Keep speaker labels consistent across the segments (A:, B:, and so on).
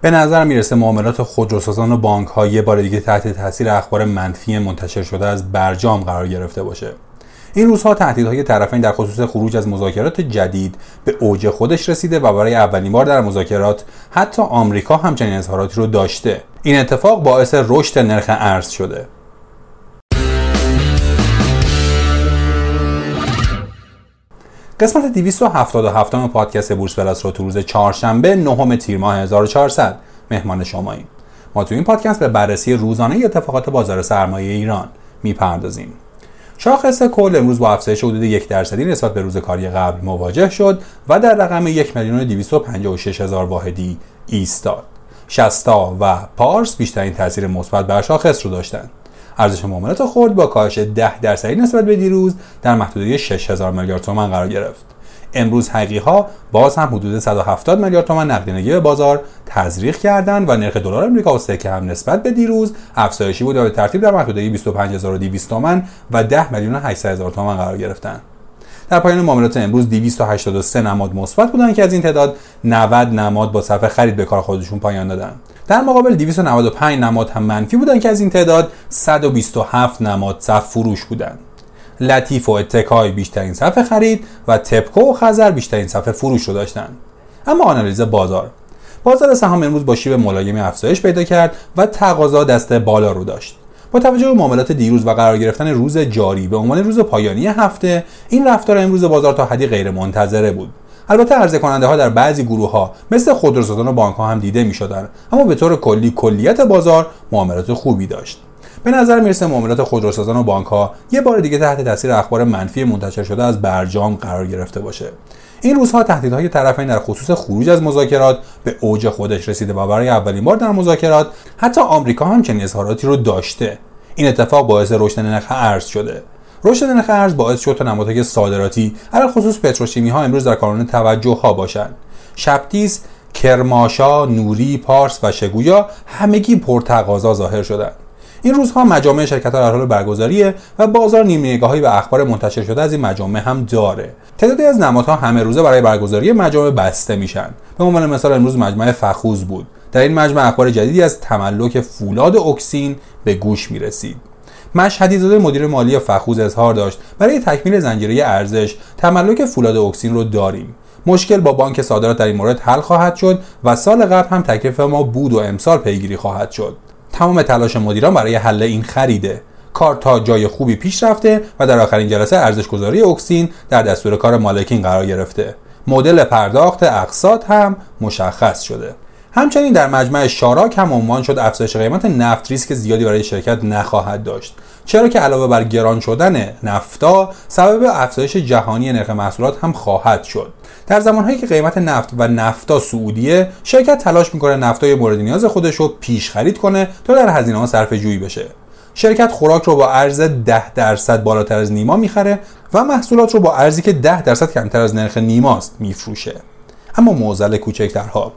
A: به نظر می‌رسه معاملات خودروسازان و بانک ها یه بار دیگه تحت تاثیر اخبار منفی منتشر شده از برجام قرار گرفته باشه. این روزها تهدیدهای طرفین در خصوص خروج از مذاکرات جدید به اوج خودش رسیده و برای اولین بار در مذاکرات حتی آمریکا همچنین اظهاراتی رو داشته. این اتفاق باعث رشد نرخ ارز شده. قسمت 277 پادکست بورس پلاس رو تو روز چهارشنبه نهم تیر ماه 1400 مهمان شماییم ما تو این پادکست به بررسی روزانه اتفاقات بازار سرمایه ایران می‌پردازیم شاخص کل امروز با افزایش حدود یک درصدی نسبت به روز کاری قبل مواجه شد و در رقم یک میلیون هزار واحدی ایستاد. شستا و پارس بیشترین تاثیر مثبت بر شاخص رو داشتند. ارزش معاملات خرد با کاهش 10 درصدی نسبت به دیروز در محدوده 6000 میلیارد تومان قرار گرفت. امروز حقیقی ها باز هم حدود 170 میلیارد تومان نقدینگی به بازار تزریق کردند و نرخ دلار آمریکا و سکه هم نسبت به دیروز افزایشی بود و به ترتیب در محدوده 25200 تومان و 10 میلیون 800 هزار تومان قرار گرفتند. در پایان معاملات امروز 283 نماد مثبت بودند که از این تعداد 90 نماد با صفحه خرید به کار خودشون پایان دادن. در مقابل 295 نماد هم منفی بودند که از این تعداد 127 نماد صف فروش بودند. لطیف و اتکای بیشترین صفحه خرید و تپکو و خزر بیشترین صفحه فروش رو داشتند. اما آنالیز بازار بازار سهام امروز با شیب ملایمی افزایش پیدا کرد و تقاضا دست بالا رو داشت. با توجه به معاملات دیروز و قرار گرفتن روز جاری به عنوان روز پایانی هفته این رفتار امروز بازار تا حدی غیر منتظره بود البته عرضه کننده ها در بعضی گروه ها مثل خودروسازان و بانک ها هم دیده می شدن اما به طور کلی کلیت بازار معاملات خوبی داشت. به نظر می‌رسه معاملات خودروسازان و بانک ها یه بار دیگه تحت تاثیر اخبار منفی منتشر شده از برجام قرار گرفته باشه. این روزها تهدیدهای طرفین در خصوص خروج از مذاکرات به اوج خودش رسیده و برای اولین بار در مذاکرات حتی آمریکا هم چنین اظهاراتی رو داشته. این اتفاق باعث رشد نرخ ارز شده. رشد نرخ ارز باعث شد تا نمادهای صادراتی علل خصوص پتروشیمی ها امروز در کانون توجه ها باشند. شبتیز کرماشا نوری پارس و شگویا همگی پرتقاضا ظاهر شدند. این روزها مجامع شرکت ها در حال برگزاریه و بازار نیمه نگاهی به اخبار منتشر شده از این مجامع هم داره. تعدادی از نمادها همه روزه برای برگزاری مجامع بسته میشن. به عنوان مثال امروز مجمع فخوز بود. در این مجمع اخبار جدیدی از تملک فولاد اکسین به گوش می رسید. مشهدی زاده مدیر مالی فخوز اظهار داشت برای تکمیل زنجیره ارزش تملک فولاد اکسین رو داریم. مشکل با بانک صادرات در این مورد حل خواهد شد و سال قبل هم تکلیف ما بود و امسال پیگیری خواهد شد. تمام تلاش مدیران برای حل این خریده. کار تا جای خوبی پیش رفته و در آخرین جلسه ارزش گذاری اکسین در دستور کار مالکین قرار گرفته. مدل پرداخت اقساط هم مشخص شده. همچنین در مجمع شاراک هم عنوان شد افزایش قیمت نفت ریسک زیادی برای شرکت نخواهد داشت. چرا که علاوه بر گران شدن نفتا سبب افزایش جهانی نرخ محصولات هم خواهد شد. در زمانهایی که قیمت نفت و نفتا سعودیه شرکت تلاش می‌کنه نفتای مورد نیاز خودش رو پیش خرید کنه تا در هزینه ها صرفه جویی بشه. شرکت خوراک رو با ارز 10 درصد بالاتر از نیما می‌خره و محصولات رو با ارزی که 10 درصد کمتر از نرخ نیماست میفروشه. اما موزل کوچکترها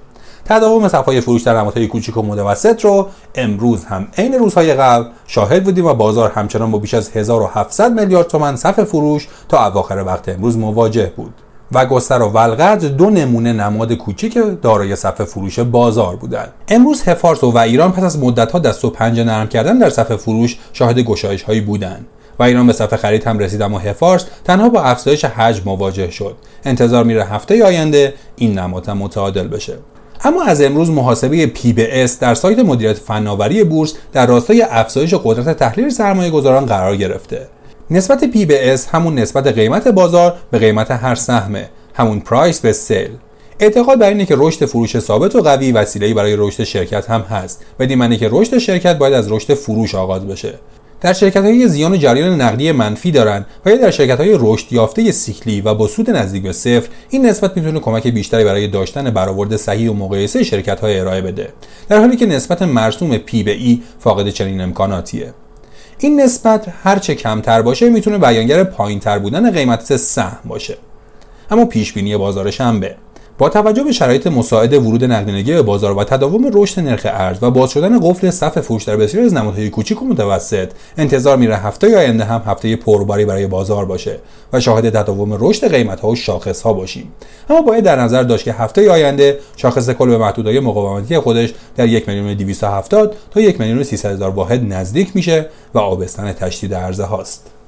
A: تداوم صفای فروش در نمادهای کوچک و متوسط رو امروز هم عین روزهای قبل شاهد بودیم و بازار همچنان با بیش از 1700 میلیارد تومان صف فروش تا اواخر وقت امروز مواجه بود و گستر و ولقد دو نمونه نماد کوچیک دارای صف فروش بازار بودند. امروز هفارس و, ایران پس از مدتها دست و پنجه نرم کردن در صف فروش شاهد گشایش هایی بودند. و ایران به صفحه خرید هم رسید اما هفارس تنها با افزایش حجم مواجه شد. انتظار میره هفته آینده این نماد متعادل بشه. اما از امروز محاسبه PBS در سایت مدیریت فناوری بورس در راستای افزایش قدرت تحلیل سرمایه گذاران قرار گرفته. نسبت PBS همون نسبت قیمت بازار به قیمت هر سهمه همون پرایس به سیل اعتقاد بر اینه که رشد فروش ثابت و قوی وسیله‌ای برای رشد شرکت هم هست بدین معنی که رشد شرکت باید از رشد فروش آغاز بشه. در شرکت های زیان جریان نقدی منفی دارند و یا در شرکت های رشد یافته سیکلی و با سود نزدیک به صفر این نسبت می‌تونه کمک بیشتری برای داشتن برآورد صحیح و مقایسه شرکت های ارائه بده در حالی که نسبت مرسوم پی به ای فاقد چنین امکاناتیه. این نسبت هرچه کمتر باشه می‌تونه بیانگر پایینتر بودن قیمت سهم باشه. اما پیش بینی بازار شنبه با توجه به شرایط مساعد ورود نقدینگی به بازار و تداوم رشد نرخ ارز و باز شدن قفل صف فروش در بسیاری از نمادهای کوچیک و متوسط انتظار میره هفته آینده هم هفته پرباری برای بازار باشه و شاهد تداوم رشد قیمت ها و شاخص ها باشیم. اما باید در نظر داشت که هفته آینده شاخص کل به محدودهای مقاومتی خودش در 1 میلیون 270 تا 1 میلیون 300 هزار واحد نزدیک میشه و آبستن تشدید عرضه هاست.